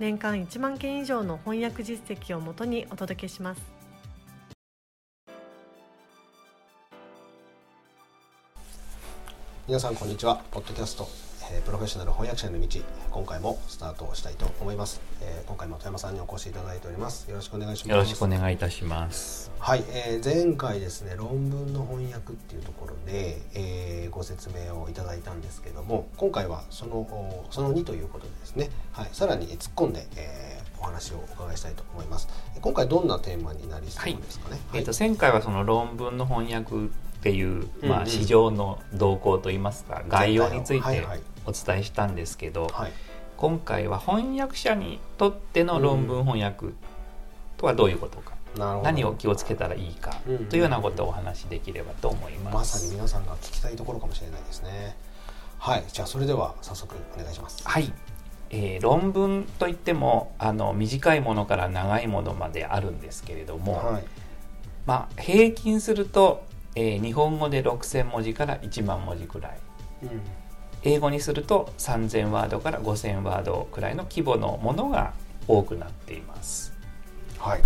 年間1万件以上の翻訳実績をもとにお届けします。皆さんこんにちは。ポッドキャスト、えー、プロフェッショナル翻訳者の道今回もスタートをしたいと思います、えー、今回も富山さんにお越しいただいております。よろしくお願いします。よろしくお願いいたします。はい、えー、前回ですね論文の翻訳っていうところで、えー、ご説明をいただいたんですけども今回はそのその2ということでですね、はい、さらに突っ込んで、えー、お話をお伺いしたいと思います。今回どんなテーマになりそうですかね、はい、えーと、前回はその論文の翻訳っていう、まあ、市場の動向といいますか、概要についてお伝えしたんですけど、はい、今回は翻訳者にとっての論文翻訳とはどういうことか、何を気をつけたらいいかというようなことをお話しできればと思います、まさに皆さんが聞きたいところかもしれないですね。はい。じゃあそれでは早速お願いします。はい。えー、論文といってもあの短いものから長いものまであるんですけれども、はい、まあ、平均するとえー、日本語で6,000文字から1万文字くらい、うん、英語にすると3,000ワードから5,000ワードくらいの規模のものが多くなっています。はい、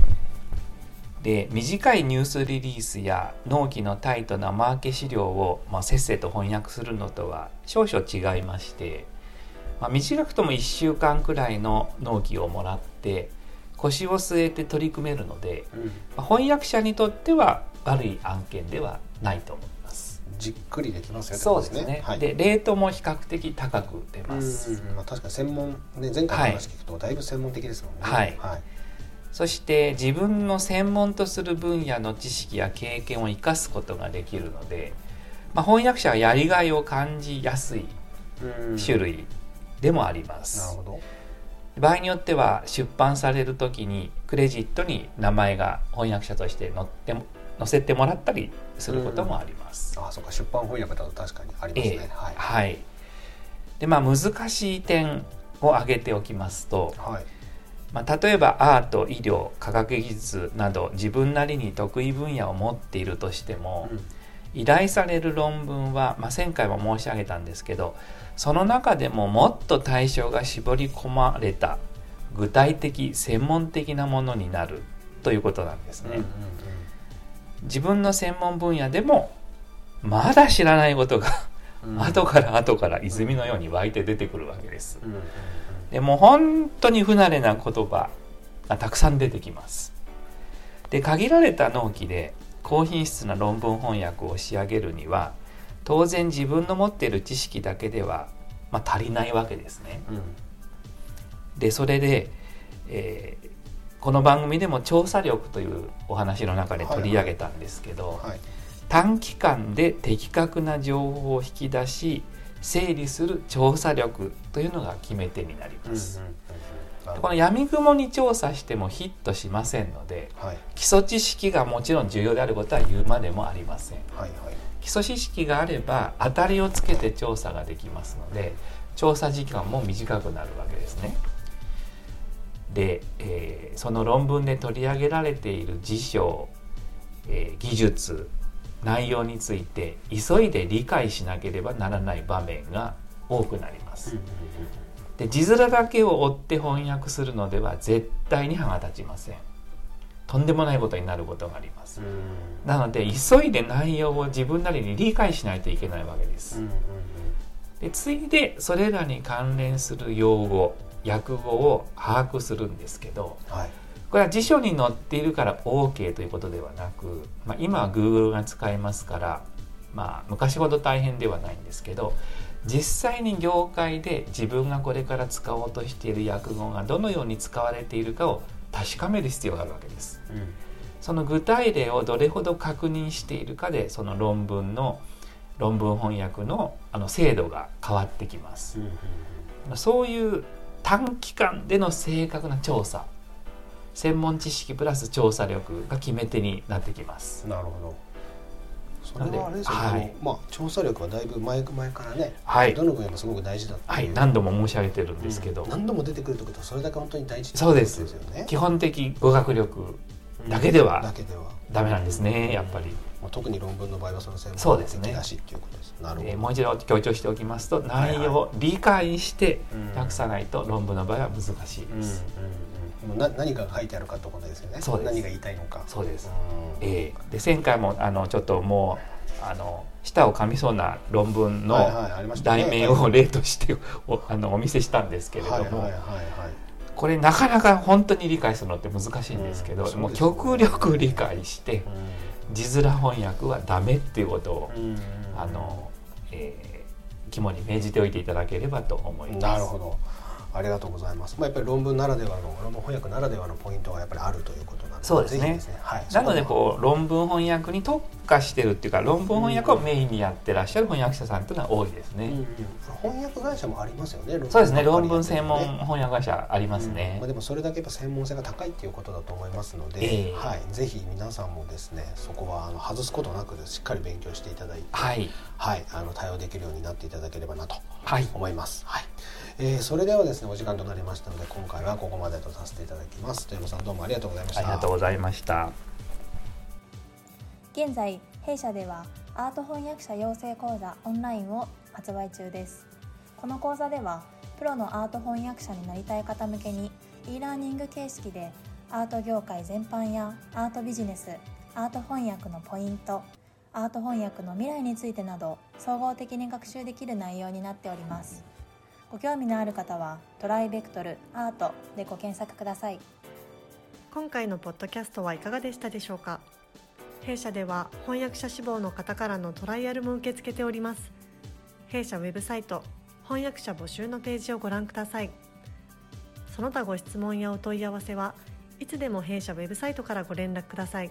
で短いニュースリリースや納期のタイトなマーケ資料を、まあ、せっせと翻訳するのとは少々違いまして、まあ、短くとも1週間くらいの納期をもらって腰を据えて取り組めるので、うん、まあ、翻訳者にとっては悪い案件ではないと思います。じっくりできますよね。そうですね。はい、でレートも比較的高く出ます。まあ確かに専門ね前回の話聞くとだいぶ専門的ですもんね。はい。はい、そして自分の専門とする分野の知識や経験を生かすことができるので、まあ翻訳者はやりがいを感じやすい種類でもあります。なるほど。場合によっては出版される時にクレジットに名前が翻訳者として載って載せてもらったりすることもあります。あそうか出版翻訳だと確かにありますね。えー、はい、はい、でまあ難しい点を挙げておきますと、はい。まあ、例えばアート医療科学技術など自分なりに得意分野を持っているとしても、うん、依頼される論文は、まあ、前回も申し上げたんですけどその中でももっと対象が絞り込まれた具体的専門的なものになるということなんですね。うんうん自分の専門分野でもまだ知らないことが後から後から泉のように湧いて出てくるわけです。でも本当に不慣れな言葉がたくさん出てきます。で限られた納期で高品質な論文翻訳を仕上げるには当然自分の持っている知識だけでは、まあ、足りないわけですね。うん、でそれで、えー、この番組でも調査力というお話の中で取り上げたんですけど、はいはい、短期間で的確な情報を引き出し整理する調査力というのが決め手になります。この闇雲に調査してもヒットしませんので、はい、基礎知識がもちろん重要であることは言うまでもありません、はいはい、基礎知識があれば当たりをつけて調査ができますので調査時間も短くなるわけですね。で、えー、その論文で取り上げられている事象、えー、技術内容について急いで理解しなければならない場面が多くなります。で字面だけを追って翻訳するのでは絶対に歯が立ちません。とんでもないことになることがあります。なので急いで内容を自分なりに理解しないといけないわけです。でついでそれらに関連する用語訳語を把握するんですけど、はい、これは辞書に載っているから OK ということではなく、まあ、今は Google が使えますから、まあ、昔ほど大変ではないんですけど実際に業界で自分がこれから使おうとしている訳語がどのように使われているかを確かめる必要があるわけです。うん、その具体例をどれほど確認しているかでその論文の論文翻訳のあの精度が変わってきます。うん、そういう短期間での正確な調査。専門知識プラス調査力が決め手になってきます。なるほどそれはあれではい、まあ、調査力はだいぶ前前からね、はい、どの分野もすごく大事だはい、何度も申し上げてるんですけど、うん、何度も出てくるってことはそれだけ本当に大事そうですよね。基本的語学力だけでは、だけでは。ダメなんですね、やっぱり。特に論文の場合はその専門的だしっていうことです。なるほど。もう一度強調しておきますと内容を理解して訳さないと論文の場合は難しいです。もうな何が書いてあるかってことですよね。そう何が言いたいのか。そうです。ええー、で前回もあのちょっともうあの舌を噛みそうな論文の題名を例としておあのお見せしたんですけれども。これなかなか本当に理解するのって難しいんですけど、うん、もう極力理解して、字面翻訳はダメっていうことを、あの、えー、肝に銘じておいていただければと思います。なるほどありがとうございます。まあ、やっぱり論文ならではの論文翻訳ならではのポイントがやっぱりあるということなんでそうですね。ですねはい、なのでこう論文翻訳に特化してるっていうか論文翻訳をメインにやってらっしゃる翻訳者さんというのは多いですね。うんうん、翻訳会社もありますよね。そうですね。論文専門翻訳会社ありますね。うん、まあでもそれだけやっぱ専門性が高いっていうことだと思いますので、えー、はい、ぜひ皆さんもですねそこはあの外すことなくしっかり勉強していただいて、はい、はい、あの対応できるようになっていただければなと思います。はい、はいえー、それではですねお時間となりましたので今回はここまでとさせていただきます。富山さんどうもありがとうございました。ありがとうございました。現在弊社ではアート翻訳者養成講座オンラインを発売中です。この講座ではプロのアート翻訳者になりたい方向けに e ラーニング形式でアート業界全般やアートビジネスアート翻訳のポイントアート翻訳の未来についてなど総合的に学習できる内容になっておりますご興味のある方はトライベクトルアートでご検索ください。今回のポッドキャストはいかがでしたでしょうか？弊社では翻訳者志望の方からのトライアルも受け付けております。弊社ウェブサイト翻訳者募集のページをご覧ください。その他ご質問やお問い合わせはいつでも弊社ウェブサイトからご連絡ください。